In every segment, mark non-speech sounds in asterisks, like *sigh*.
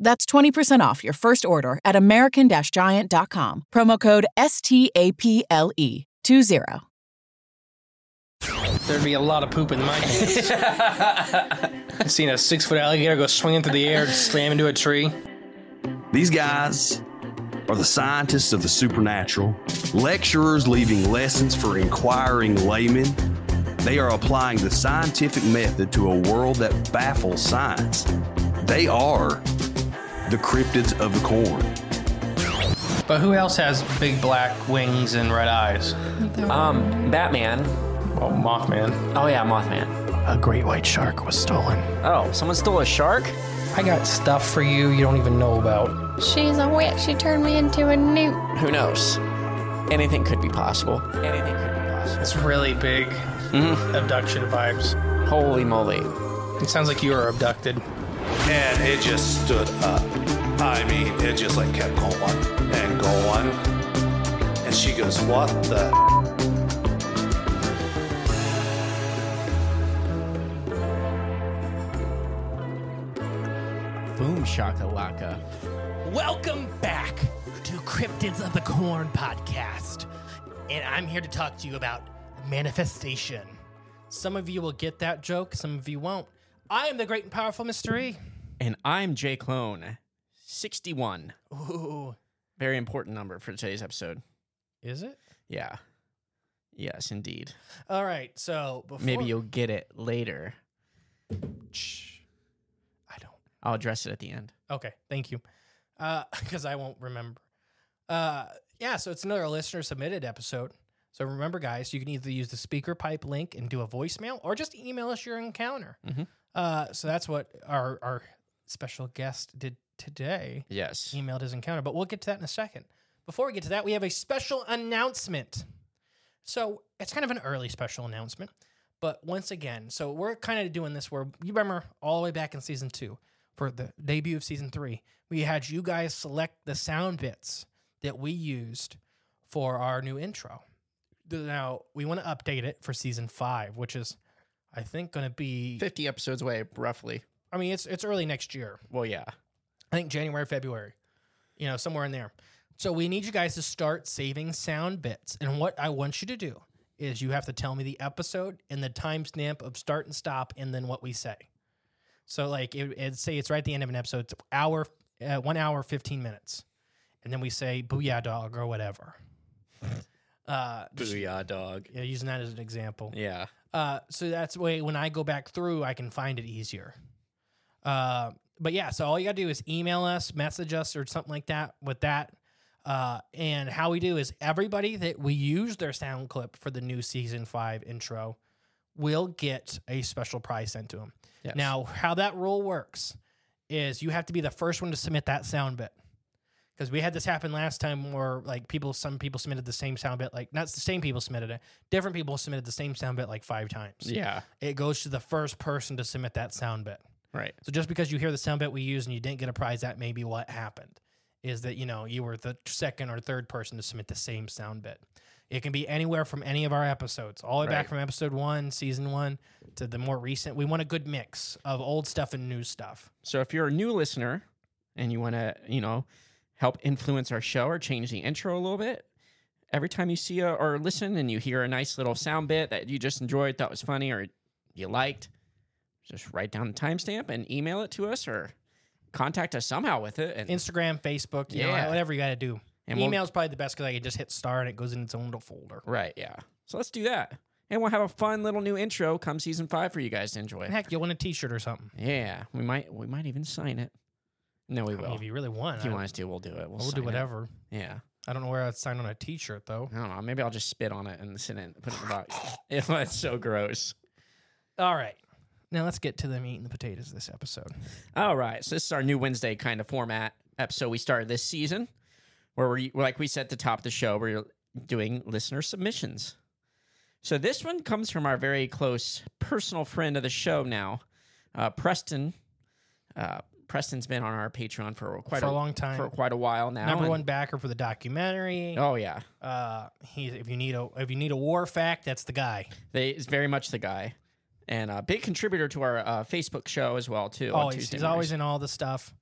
That's 20% off your first order at American Giant.com. Promo code S T A P L E 20. There'd be a lot of poop in my pants. *laughs* I've seen a six foot alligator go swinging through the air and slam into a tree. These guys are the scientists of the supernatural, lecturers leaving lessons for inquiring laymen. They are applying the scientific method to a world that baffles science. They are the cryptids of the corn. But who else has big black wings and red eyes? Um, Batman. Well, Mothman. Oh yeah, Mothman. A great white shark was stolen. Oh, someone stole a shark? I got stuff for you you don't even know about. She's a witch. She turned me into a newt. Who knows? Anything could be possible. Anything could be possible. It's really big abduction vibes. Holy moly. It sounds like you were abducted. And it just stood up. I mean, it just like kept going and going. And she goes, What the? Boom shakalaka. Welcome back to Cryptids of the Corn podcast. And I'm here to talk to you about manifestation. Some of you will get that joke, some of you won't. I am the great and powerful mystery. And I'm Jay Clone, 61. Ooh, Very important number for today's episode. is it? Yeah. Yes, indeed. All right, so before Maybe you'll get it later. Shh. I don't. I'll address it at the end. Okay, thank you. *laughs* Because I won't remember. Uh, yeah, so it's another listener submitted episode. So remember, guys, you can either use the speaker pipe link and do a voicemail, or just email us your encounter. Mhm. Uh, so that's what our our special guest did today. Yes. Emailed his encounter, but we'll get to that in a second. Before we get to that, we have a special announcement. So it's kind of an early special announcement, but once again, so we're kind of doing this where you remember all the way back in season two for the debut of season three, we had you guys select the sound bits that we used for our new intro. Now we want to update it for season five, which is, I think, going to be. 50 episodes away, roughly. I mean, it's it's early next year. Well, yeah. I think January, February, you know, somewhere in there. So we need you guys to start saving sound bits. And what I want you to do is you have to tell me the episode and the timestamp of start and stop, and then what we say. So like it, it say it's right at the end of an episode, it's hour, uh, one hour, fifteen minutes, and then we say "booyah dog" or whatever. Uh, Booyah, dog. yeah, using that as an example. Yeah. Uh, so that's way when I go back through, I can find it easier. Uh, but yeah, so all you gotta do is email us, message us, or something like that with that. Uh, and how we do is everybody that we use their sound clip for the new season five intro will get a special prize sent to them. Yes. Now, how that rule works is you have to be the first one to submit that sound bit. Because we had this happen last time where like people, some people submitted the same sound bit, like not the same people submitted it, different people submitted the same sound bit like five times. Yeah. It goes to the first person to submit that sound bit. Right. So just because you hear the sound bit we use and you didn't get a prize, that may be what happened. Is that you know you were the second or third person to submit the same sound bit. It can be anywhere from any of our episodes, all the way back from episode one, season one, to the more recent. We want a good mix of old stuff and new stuff. So if you're a new listener and you want to, you know, help influence our show or change the intro a little bit, every time you see a, or listen and you hear a nice little sound bit that you just enjoyed, thought was funny, or you liked, just write down the timestamp and email it to us or contact us somehow with it. And Instagram, Facebook, you know, Yeah. whatever you got to do. And we'll- Email's probably the best because I can just hit star and it goes in its own little folder. right, yeah. So let's do that. And we'll have a fun little new intro come season five for you guys to enjoy. Heck, you'll win a T-shirt or something. Yeah, we might we might even sign it. No, we I mean, will. if you really want, If you I- want us to, we'll do it. We'll, we'll do it. whatever. Yeah. I don't know where I'd sign on a T-shirt though. I don't know. Maybe I'll just spit on it and sit in, put it in the box. *laughs* That's so gross. All right, now let's get to them eating the potatoes of this episode. All right. So this is our new Wednesday kind of format episode we started this season, where we, like we said at the top of the show, we're doing listener submissions. So this one comes from our very close personal friend of the show now, uh, Preston. Uh, Preston's been on our Patreon for quite For a long time. for quite a while now. Number and- one backer for the documentary. Oh yeah, Uh, he if you need a if you need a war fact, that's the guy. they is very much the guy, and a big contributor to our uh, Facebook show as well too. on Always, he's always in all the stuff.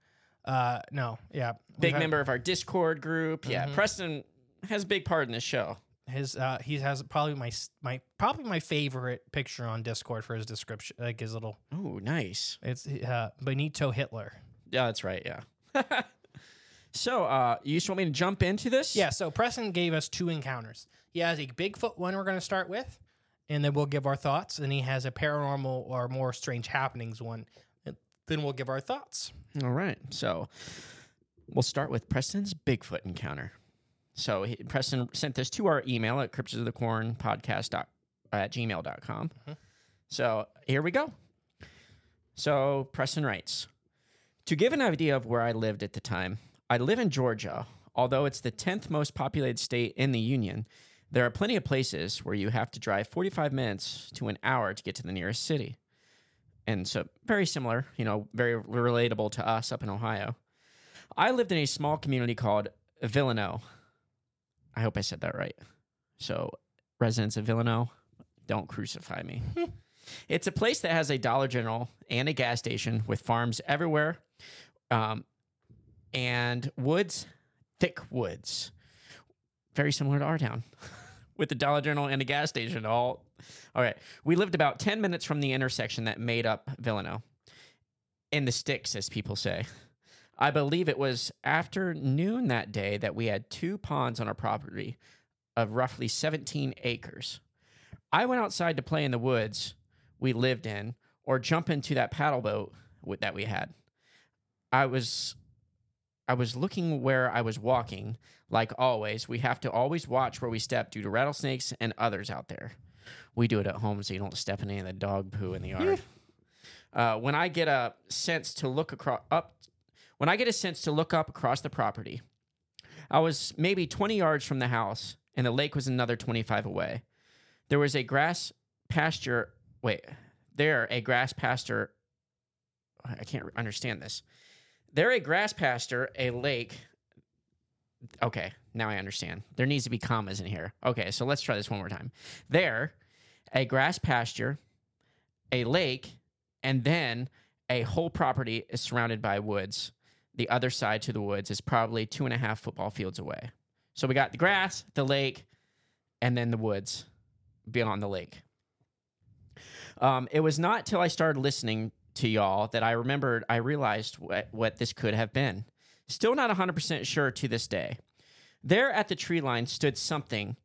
Uh, no, yeah, big had- member of our Discord group. Yeah, Mhm. Preston has a big part in this show. His uh, he has probably my my probably my favorite picture on Discord for his description, like his little. Oh, nice. It's uh, Benito Hitler. Yeah, that's right. Yeah. *laughs* so, uh, you just want me to jump into this? Yeah, so Preston gave us two encounters. He has a Bigfoot one we're going to start with, and then we'll give our thoughts. And he has a paranormal or more strange happenings one, and then we'll give our thoughts. All right. So, we'll start with Preston's Bigfoot encounter. So, he, Preston sent this to our email at cryptids of the corn podcast dot, at gmail.com. Mm-hmm. So, here we go. So, Preston writes To give an idea of where I lived at the time, I live in Georgia. Although it's the 10th most populated state in the Union, there are plenty of places where you have to drive 45 minutes to an hour to get to the nearest city. And so, very similar, you know, very relatable to us up in Ohio. I lived in a small community called Villano. I hope I said that right. So, residents of Villano, don't crucify me. *laughs* it's a place that has a Dollar General and a gas station with farms everywhere, um, and woods, thick woods, very similar to our town, *laughs* with the Dollar General and a gas station. All, all right. We lived about ten minutes from the intersection that made up Villano, in the sticks, as people say. I believe it was after noon that day that we had two ponds on our property of roughly 17 acres. I went outside to play in the woods we lived in or jump into that paddle boat that we had. I was I was looking where I was walking. Like always, we have to always watch where we step due to rattlesnakes and others out there. We do it at home so you don't step in any of the dog poo in the yard. uh, when I get a sense to look across up when I get a sense to look up across the property, I was maybe 20 yards from the house, and the lake was another 25 away. There was a grass pasture. Wait, there a grass pasture. I can't understand this. There a grass pasture, a lake. Okay, now I understand. There needs to be commas in here. Okay, so let's try this one more time. There, a grass pasture, a lake, and then a whole property is surrounded by woods. The other side to the woods is probably two and a half football fields away. So we got the grass, the lake, and then the woods beyond the lake. Um, it was not till I started listening to y'all that I remembered, I realized what, what this could have been. Still not 100% sure to this day. There at the tree line stood something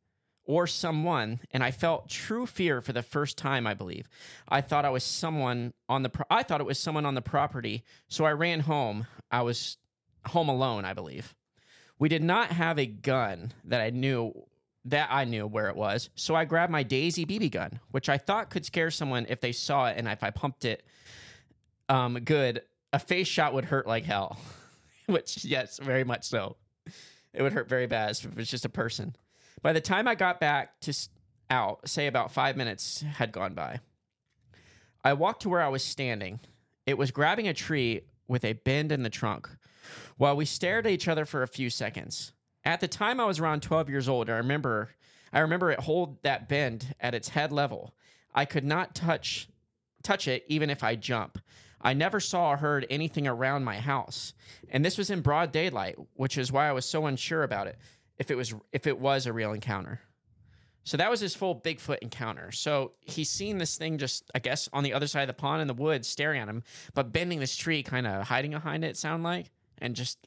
or someone, and I felt true fear for the first time, I believe. I thought I was someone on the pro- I thought it was someone on the property, so I ran home. I was home alone, I believe. We did not have a gun that I knew that I knew where it was, so I grabbed my Daisy BB gun, which I thought could scare someone if they saw it, and if I pumped it um, good, a face shot would hurt like hell. *laughs* which, yes, very much so. It would hurt very bad if it was just a person. By the time I got back to out, say about five minutes had gone by. I walked to where I was standing. It was grabbing a tree with a bend in the trunk. While we stared at each other for a few seconds. At the time I was around 12 years old, I remember I remember it hold that bend at its head level. I could not touch touch it even if I jump. I never saw or heard anything around my house. And this was in broad daylight, which is why I was so unsure about it if it was if it was a real encounter. So that was his full Bigfoot encounter. So he's seen this thing just, I guess, on the other side of the pond in the woods, staring at him, but bending this tree, kind of hiding behind it. Sound like and just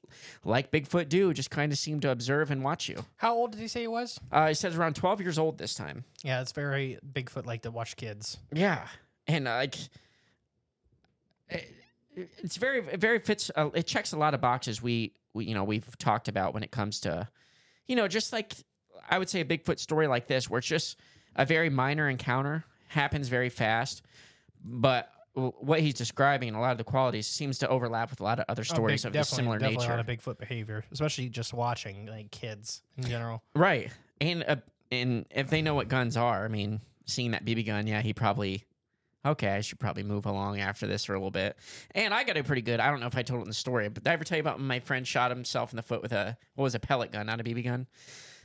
like Bigfoot do, just kind of seem to observe and watch you. How old did he say he was? Uh, he says around 12 years old this time. Yeah, it's very Bigfoot like to watch kids. Yeah, and uh, like it- it's very it very fits. Uh, it checks a lot of boxes we, we you know we've talked about when it comes to you know just like I would say a Bigfoot story like this where it's just a very minor encounter happens very fast, but what he's describing and a lot of the qualities seems to overlap with a lot of other Oh, stories big- of this similar definitely nature. A lot of Bigfoot behavior, especially just watching like kids in general. Right. And uh, and if they know what guns are, I mean, seeing that BB gun, yeah, he probably okay, I should probably move along after this for a little bit. And I got it pretty good. I don't know if I told it in the story, but did I ever tell you about my friend shot himself in the foot with a what was a pellet gun, not a BB gun?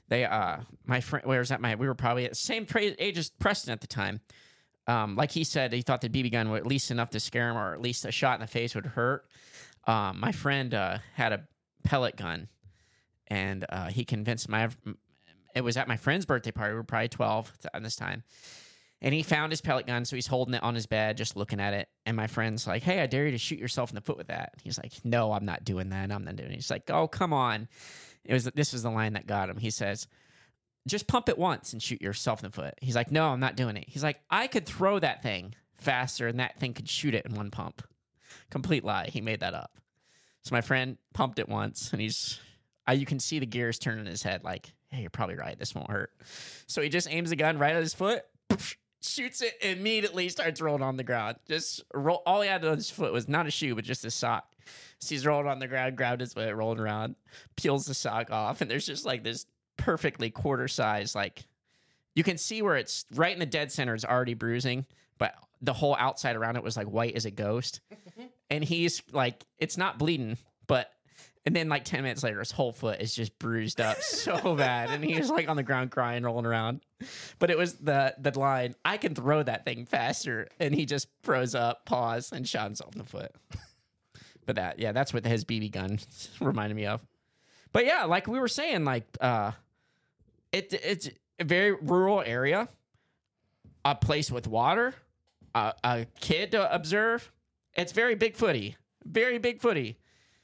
They uh my friend where was that my we were probably at the same tra- age as Preston at the time. Um, like he said, he thought the BB gun would at least enough to scare him, or at least a shot in the face would hurt. Um, my friend uh, had a pellet gun, and uh, he convinced my it was at my friend's birthday party. We were probably 12 at this time. And he found his pellet gun, so he's holding it on his bed, just looking at it. And my friend's like, Hey, I dare you to shoot yourself in the foot with that. He's like, No, I'm not doing that. I'm not doing it. He's like, Oh, come on. It was this was the line that got him. He says, Just pump it once and shoot yourself in the foot. He's like, No, I'm not doing it. He's like, I could throw that thing faster and that thing could shoot it in one pump. Complete lie. He made that up. So my friend pumped it once and he's uh, you can see the gears turning in his head like, hey, you're probably right. This won't hurt. So he just aims the gun right at his foot, shoots it, immediately starts rolling on the ground. Just roll. All he had on his foot was not a shoe, but just a sock. So he's rolling on the ground, grabbed his foot, rolling around, peels the sock off, and there's just like this perfectly quarter size, like you can see where it's right in the dead center. It's already bruising, but the whole outside around it was like white as a ghost. *laughs* and he's like, it's not bleeding, but and then like 10 minutes later, his whole foot is just bruised up so *laughs* bad. And he was like on the ground crying, rolling around. But it was the the line, I can throw that thing faster. And he just froze up, paused, and shot himself in the foot. But that, yeah, that's what his BB gun *laughs* reminded me of. But yeah, like we were saying, like uh it it's a very rural area, a place with water, a, a kid to observe. It's very Bigfooty, very Bigfooty.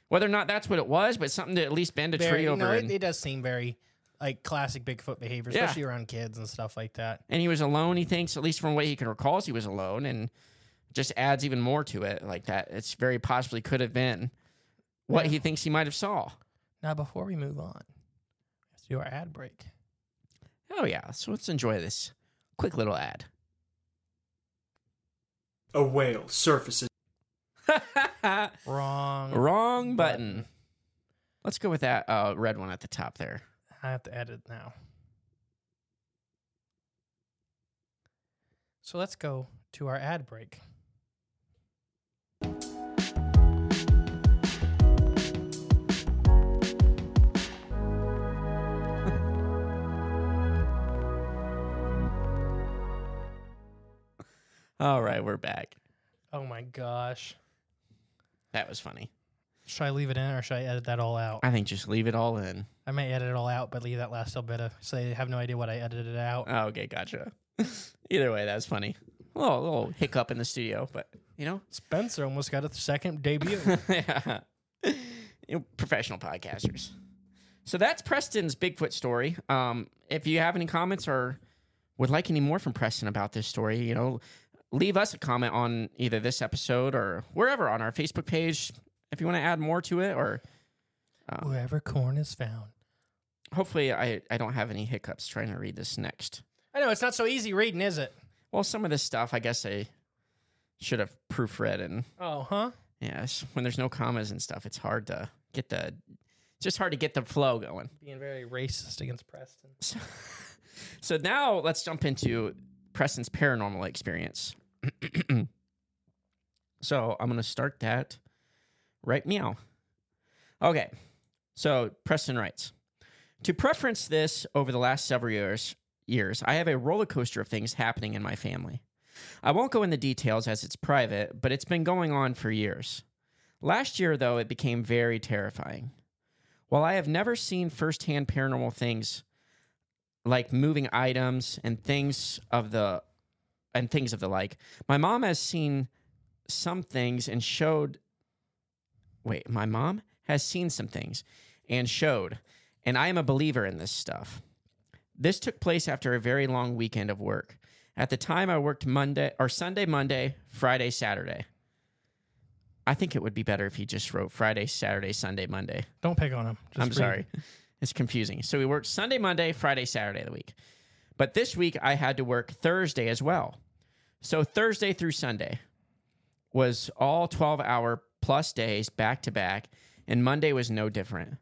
Whether or not that's what it was, but something to at least bend a Very, tree over. no, it, and, it does seem very like classic Bigfoot behavior, Yeah. especially around kids and stuff like that. and he was alone. He thinks, at least from what he can recall, he was alone, and just adds even more to it. Like that, it's very possibly could have been what Yeah. he thinks he might have saw. Now, before we move on, let's do our ad break. Oh yeah, so let's enjoy this quick little ad. A whale surfaces. *laughs* Wrong. Wrong button. Let's go with that uh, red one at the top there. I have to edit now. So let's go to our ad break. *laughs* All right, we're back. Oh my gosh. That was funny. Should I leave it in or should I edit that all out? I think just leave it all in. I may edit it all out, but leave that last little bit of so they have no idea what I edited out. Oh, okay, gotcha. *laughs* Either way, that was funny. A little, little hiccup in the studio, but you know, Spencer almost got a second debut. *laughs* yeah. You know, professional podcasters. So that's Preston's Bigfoot story. Um, if you have any comments or would like any more from Preston about this story, you know, leave us a comment on either this episode or wherever on our Facebook page if you want to add more to it or uh, Wherever corn is found. hopefully I, I don't have any hiccups trying to read this next. I know it's not so easy reading, is it? Well, some of this stuff I guess I should have proofread and Oh, huh? yes, when there's no commas and stuff, it's hard to get the it's just hard to get the flow going. Being very racist against Preston. So, *laughs* so now let's jump into Preston's paranormal experience. *clears throat* so I'm going to start that right meow. Okay. So Preston writes To preference this over the last several years, years, I have a roller coaster of things happening in my family. I won't go into details as it's private, but it's been going on for years. Last year, though, it became very terrifying. While I have never seen firsthand paranormal things, like moving items and things of the and things of the like. My mom has seen some things and showed wait, my mom has seen some things and showed, and I am a believer in this stuff. This took place after a very long weekend of work. At the time, I worked Monday or Sunday, Monday, Friday, Saturday. I think it would be better if he just wrote Friday, Saturday, Sunday, Monday. Don't pick on him. Just I'm read. sorry. It's confusing. So we worked Sunday, Monday, Friday, Saturday of the week. But this week I had to work Thursday as well. So Thursday through Sunday was all 12 hour plus days back to back, and Monday was no different.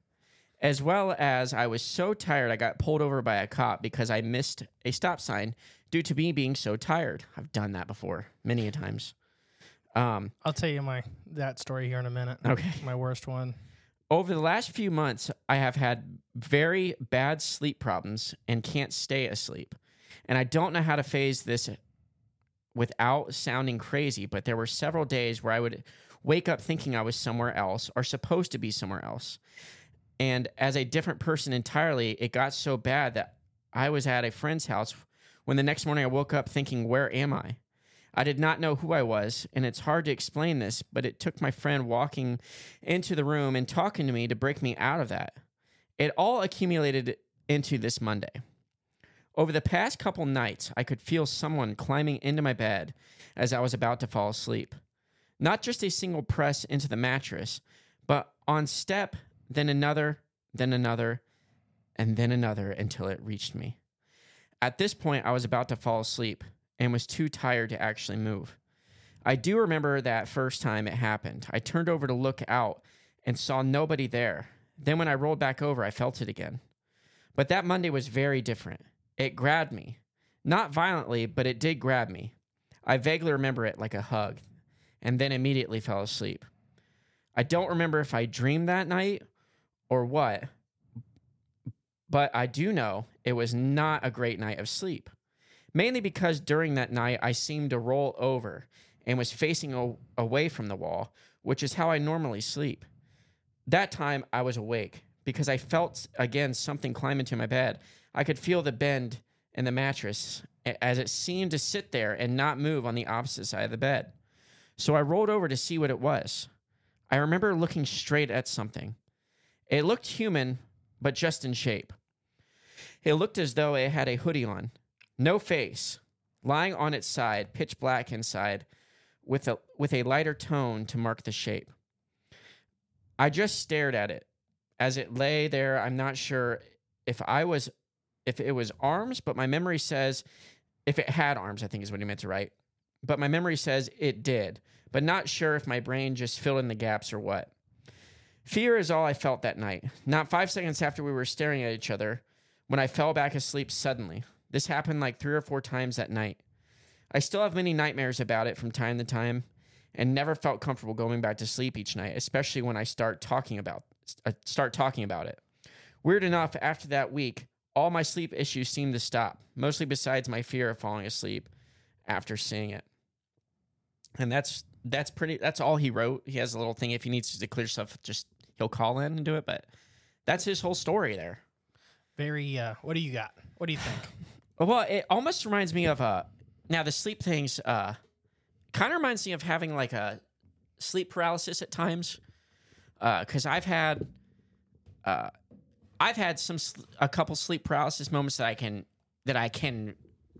As well as I was so tired, I got pulled over by a cop because I missed a stop sign due to me being so tired. I've done that before many a times. Um, I'll tell you my that story here in a minute. Okay. My worst one. Over the last few months, I have had very bad sleep problems and can't stay asleep. And I don't know how to phase this without sounding crazy, but there were several days where I would wake up thinking I was somewhere else or supposed to be somewhere else. And as a different person entirely, it got so bad that I was at a friend's house when the next morning I woke up thinking, Where am I? I did not know who I was, and it's hard to explain this, but it took my friend walking into the room and talking to me to break me out of that. It all accumulated into this Monday. Over the past couple nights, I could feel someone climbing into my bed as I was about to fall asleep. Not just a single press into the mattress, but on step, then another, then another, and then another until it reached me. At this point, I was about to fall asleep and was too tired to actually move. I do remember that first time it happened. I turned over to look out and saw nobody there. Then, when I rolled back over, I felt it again. But that Monday was very different. It grabbed me. Not violently, but it did grab me. I vaguely remember it like a hug, and then immediately fell asleep. I don't remember if I dreamed that night or what, but I do know it was not a great night of sleep. Mainly because during that night I seemed to roll over and was facing away from the wall, which is how I normally sleep. That time I was awake because I felt again something climb into my bed. I could feel the bend in the mattress as it seemed to sit there and not move on the opposite side of the bed. So I rolled over to see what it was. I remember looking straight at something. It looked human, but just in shape. It looked as though it had a hoodie on, no face, lying on its side, pitch black inside, with a with a lighter tone to mark the shape. I just stared at it as it lay there. I'm not sure if I was if it was arms, but my memory says if it had arms, I think is what he meant to write. But my memory says it did, but not sure if my brain just filled in the gaps or what. Fear is all I felt that night. Not five seconds after we were staring at each other, when I fell back asleep suddenly. This happened like three or four times that night. I still have many nightmares about it from time to time and never felt comfortable going back to sleep each night, especially when I start talking about uh, start talking about it. Weird enough, after that week, all my sleep issues seemed to stop, mostly besides my fear of falling asleep after seeing it. And that's that's pretty that's all he wrote. He has a little thing if he needs to clear stuff, just he'll call in and do it, but that's his whole story there. Very. Uh, what do you got? What do you think? Well, it almost reminds me of uh now the sleep things uh kind of reminds me of having like a sleep paralysis at times. Uh cuz I've had uh I've had some a couple sleep paralysis moments that I can that I can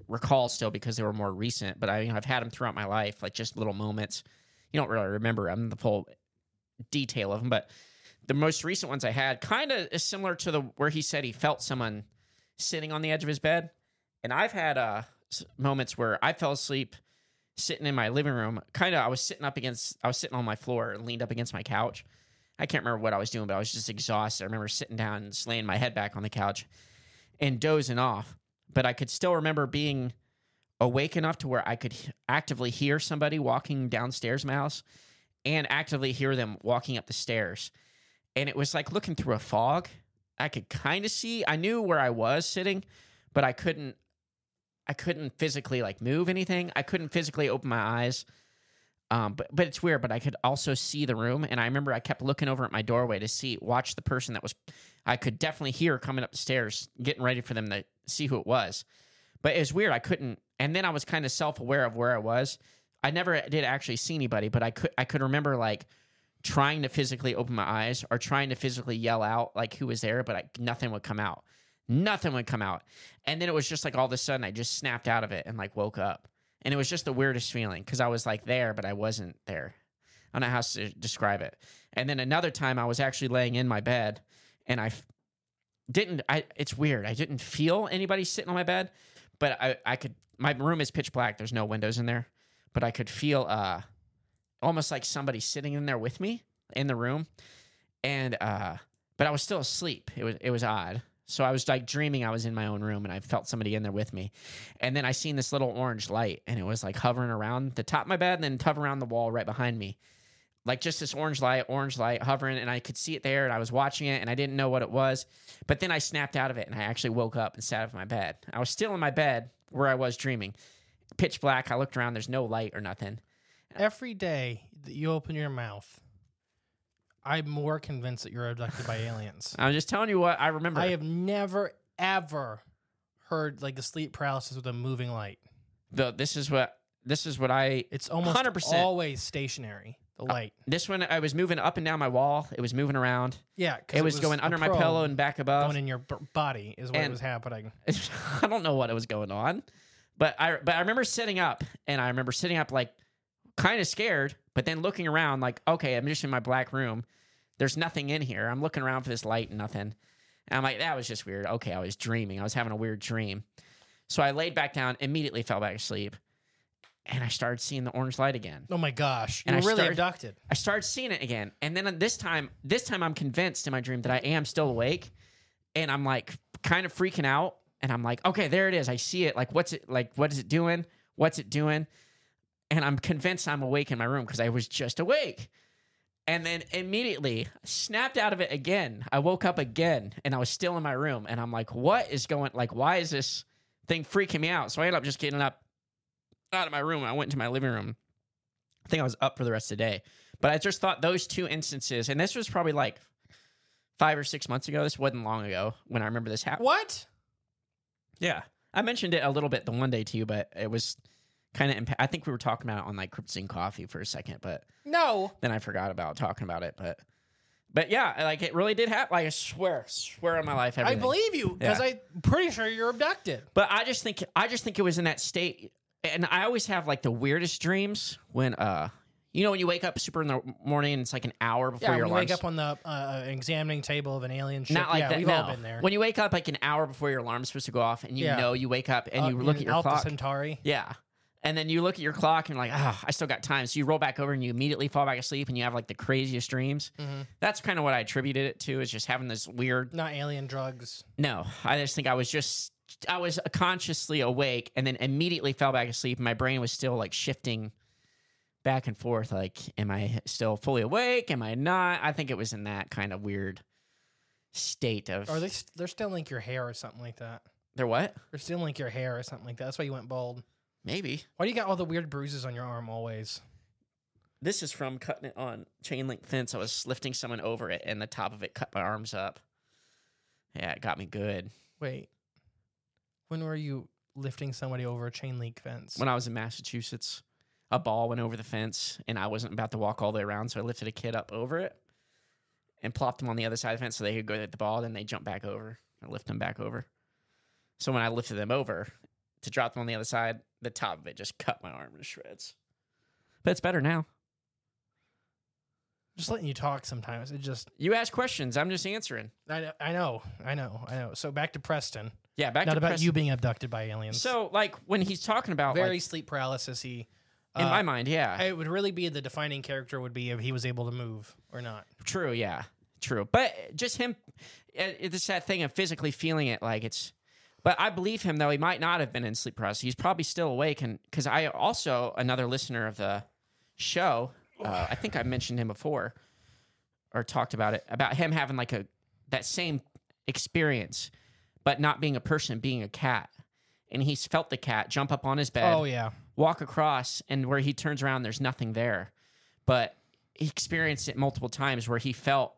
recall still because they were more recent, but I you know, I've had them throughout my life, like just little moments. You don't really remember them the full detail of them, but the most recent ones I had kind of is similar to the where he said he felt someone sitting on the edge of his bed. And I've had uh, moments where I fell asleep sitting in my living room. Kind of, I was sitting up against, I was sitting on my floor leaned up against my couch. I can't remember what I was doing, but I was just exhausted. I remember sitting down and just laying my head back on the couch and dozing off. But I could still remember being awake enough to where I could actively hear somebody walking downstairs my house and actively hear them walking up the stairs. And it was like looking through a fog. I could kind of see. I knew where I was sitting, but I couldn't I couldn't physically like move anything. I couldn't physically open my eyes. Um, but but it's weird. But I could also see the room, and I remember I kept looking over at my doorway to see, watch the person that was. I could definitely hear coming up the stairs, getting ready for them to see who it was. But it was weird. I couldn't, and then I was kind of self aware of where I was. I never did actually see anybody, but I could I could remember like trying to physically open my eyes or trying to physically yell out like who was there, but I, nothing would come out. Nothing would come out. And then it was just like all of a sudden I just snapped out of it and like woke up. And it was just the weirdest feeling because I was like there, but I wasn't there. I don't know how to describe it. And then another time I was actually laying in my bed and I didn't, I, it's weird. I didn't feel anybody sitting on my bed, but I, I could, my room is pitch black. There's no windows in there, but I could feel, uh, almost like somebody sitting in there with me in the room. And, uh, but I was still asleep. It was, it was odd. So I was like dreaming I was in my own room and I felt somebody in there with me. And then I seen this little orange light and it was like hovering around the top of my bed and then hover around the wall right behind me. Like just this orange light, orange light hovering, and I could see it there and I was watching it and I didn't know what it was. But then I snapped out of it and I actually woke up and sat up in my bed. I was still in my bed where I was dreaming. Pitch black. I looked around, there's no light or nothing. Every day that you open your mouth, I'm more convinced that you're abducted by aliens. I'm just telling you what I remember. I have never ever heard like a sleep paralysis with a moving light. the, this is what this is what I It's almost 100%. always stationary. The uh, light. this one I was moving up and down my wall. It was moving around. Yeah, It was, going under my pillow and back above. going in your b- body is what And- was happening. *laughs* I don't know what it was going on, but I but I remember sitting up and I remember sitting up like kind of scared, but then looking around like okay, I'm just in my black room. There's nothing in here. I'm looking around for this light and nothing. And I'm like that was just weird. Okay, I was dreaming. I was having a weird dream. So I laid back down, immediately fell back asleep, and I started seeing the orange light again. Oh my gosh, And I really started- abducted. I started seeing it again, and then this time, this time I'm convinced in my dream that I am still awake, and I'm like kind of freaking out, and I'm like, okay, there it is. I see it. Like, what's it like? What is it doing? What's it doing? And I'm convinced I'm awake in my room because I was just awake. And then immediately snapped out of it again. I woke up again and I was still in my room. And I'm like, what is going like why is this thing freaking me out? So I ended up just getting up out of my room. I went into my living room. I think I was up for the rest of the day. But I just thought those two instances, and this was probably like five or six months ago. This wasn't long ago when I remember this happening. What? Yeah. I mentioned it a little bit the one day to you, but it was kind of, impa- I think we were talking about it on like Cryptosine Coffee for a second, but No. then I forgot about talking about it. But, but yeah, like it really did happen. Like I swear, swear on my life. I believe you because Yeah. I'm pretty sure you're abducted. But I just think I just think it was in that state, and I always have like the weirdest dreams when uh, you know, when you wake up super in the morning and it's like an hour before Yeah, your you wake alarms. up on the uh, examining table of an alien ship. Not like yeah, that. we've no. all been there. When you wake up like an hour before your alarm's supposed to go off, and you Yeah. know you wake up and Uh, you look in at your Alpha clock. Centauri. Yeah. And then you look at your clock and you're like, oh, I still got time. So you roll back over and you immediately fall back asleep and you have like the craziest dreams. Mm-hmm. That's kind of what I attributed it to is just having this weird. Not alien drugs. No, I just think I was just, I was consciously awake and then immediately fell back asleep and my brain was still like shifting back and forth. Like, am I still fully awake? Am I not? I think it was in that kind of weird state of. Or they st- they're still like your hair or something like that. They're what? They're still like your hair or something like that. That's why you went bald. Maybe. Why do you got all the weird bruises on your arm always? This is from cutting it on chain link fence. I was lifting someone over it, and the top of it cut my arms up. Yeah, it got me good. Wait. When were you lifting somebody over a chain link fence? When I was in Massachusetts, a ball went over the fence, and I wasn't about to walk all the way around, so I lifted a kid up over it and plopped him on the other side of the fence so they could go at the ball. Then they jump back over. I lift them back over. So when I lifted them over to drop them on the other side, the top of it just cut my arm to shreds. But it's better now. just letting you talk sometimes. It just You ask questions, I'm just answering. I, know- I know, I know, I know. So back to Preston. Yeah, back Not to about Preston. you being abducted by aliens. So, like when he's talking about very like, sleep paralysis. He in uh, my mind, yeah, it would really be the defining character would be if he was able to move or not. true, yeah, true. But just him, it's that thing of physically feeling it, like it's. But I believe him though. He might not have been in sleep paralysis. He's probably still awake, and because I also another listener of the show, uh, I think I mentioned him before, or talked about it about him having like a that same experience, but not being a person, being a cat, and he's felt the cat jump up on his bed. Oh yeah, walk across and where he turns around there's nothing there but he experienced it multiple times where he felt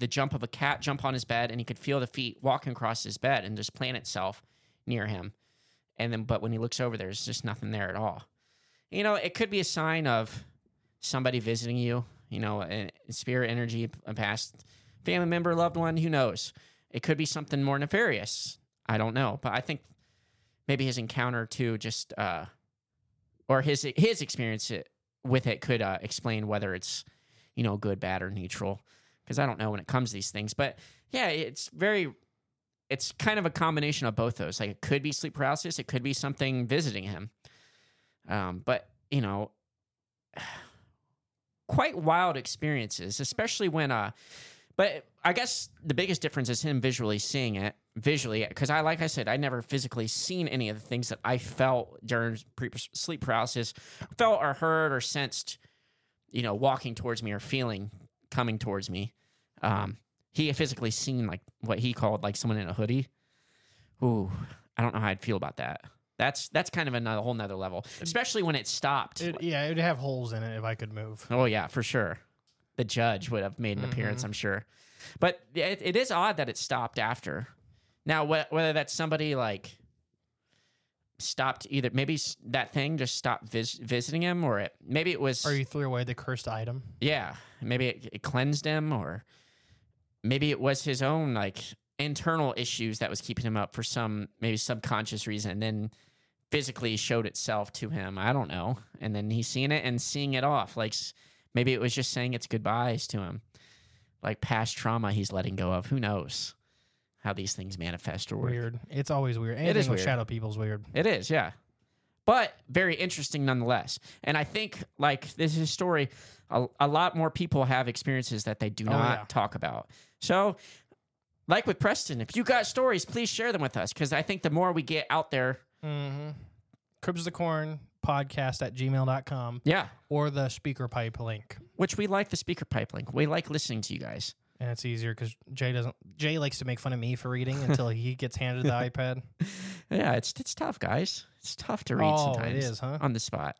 the jump of a cat jump on his bed and he could feel the feet walking across his bed and just plant itself near him and then but when he looks over there's just nothing there at all you know it could be a sign of somebody visiting you You know, a spirit energy, a past family member, loved one. Who knows? It could be something more nefarious. I don't know, but I think maybe his encounter too, just uh, or his his experience with it could uh, explain whether it's you know good, bad, or neutral. Because I don't know when it comes to these things, but yeah, it's very it's kind of a combination of both those. Like it could be sleep paralysis, it could be something visiting him. Um, but you know, *sighs* quite wild experiences, especially when uh but I guess the biggest difference is him visually seeing it visually because I like I said I never physically seen any of the things that I felt during pre- sleep paralysis, felt or heard or sensed, you know, walking towards me or feeling coming towards me. Um, he had physically seen like what he called like someone in a hoodie. Ooh, I don't know how I'd feel about that. That's that's kind of another whole nother level, especially when it stopped. It, yeah, it would have holes in it if I could move. Oh yeah, for sure. The judge would have made an appearance, I'm sure. But it, it is odd that it stopped after. Now, wh- whether that's somebody like stopped either, maybe that thing just stopped vis- visiting him, or it maybe it was Or you threw away the cursed item. yeah, maybe it, it cleansed him, or maybe it was his own like internal issues that was keeping him up for some maybe subconscious reason, and then physically showed itself to him. I don't know, and then he's seeing it and seeing it off. Like maybe it was just saying its goodbyes to him, like past trauma he's letting go of. Who knows how these things manifest or work? Weird. It's always weird. Anything is with weird. shadow people's weird. It is, yeah. But very interesting nonetheless. And I think, like, this is a story, a, a lot more people have experiences that they do Oh, not yeah. talk about. So, like with Preston, if you got stories, please share them with us because I think the more we get out there, Mm-hmm. Cryptids of the Corn podcast at gmail.com yeah, or the speaker pipe link. which we like the speaker pipe link. We like listening to you guys. And it's easier because Jay doesn't. Jay likes to make fun of me for reading *laughs* until he gets handed the iPad. *laughs* Yeah, it's it's tough, guys. It's tough to read Oh, it sometimes is, huh? on the spot.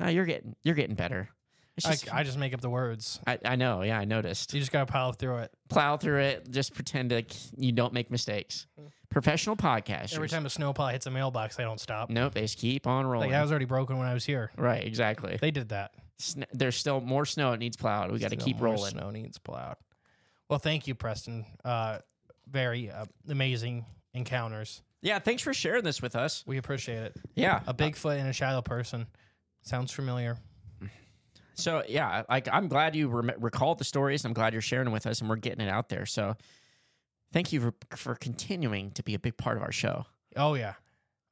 No, you're getting you're getting better. It's I, just, I just make up the words. I, I know, yeah, I noticed. You just gotta plow through it. plow through it. Just pretend like you don't make mistakes. Hmm. Professional podcasters. Every time a snowplow hits a mailbox, they don't stop. Nope, they just keep on rolling. Like that was already broken when I was here. right, exactly. They did that. Sn- there's still more snow. It needs plowed. We got to Still keep more rolling. Snow needs plowed. Well, thank you, Preston. Uh, very uh, amazing encounters. Yeah, thanks for sharing this with us. We appreciate it. Yeah. A Bigfoot and a shadow person. Sounds familiar. So yeah, like I'm glad you rem- recalled the stories. I'm glad you're sharing with us, and we're getting it out there. So thank you for, for continuing to be a big part of our show. Oh yeah.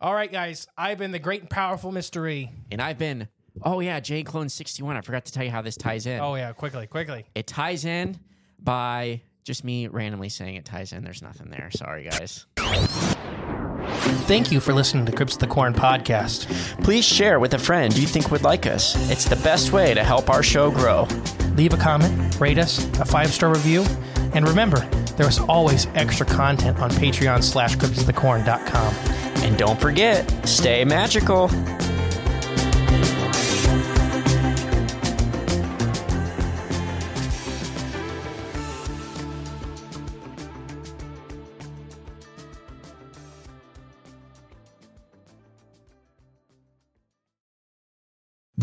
All right, guys. I've been the great and powerful mystery. And I've been, oh yeah, J Clone 61. I forgot to tell you how this ties in. Oh yeah, quickly, quickly. It ties in by just me randomly saying it ties in. There's nothing there. Sorry, guys. Thank you for listening to Cryptids of the Corn podcast. Please share with a friend you think would like us. It's the best way to help our show grow. Leave a comment, rate us, a five star review, and remember, there is always extra content on Patreon slash cryptidsofthecorn.com. And don't forget, stay magical.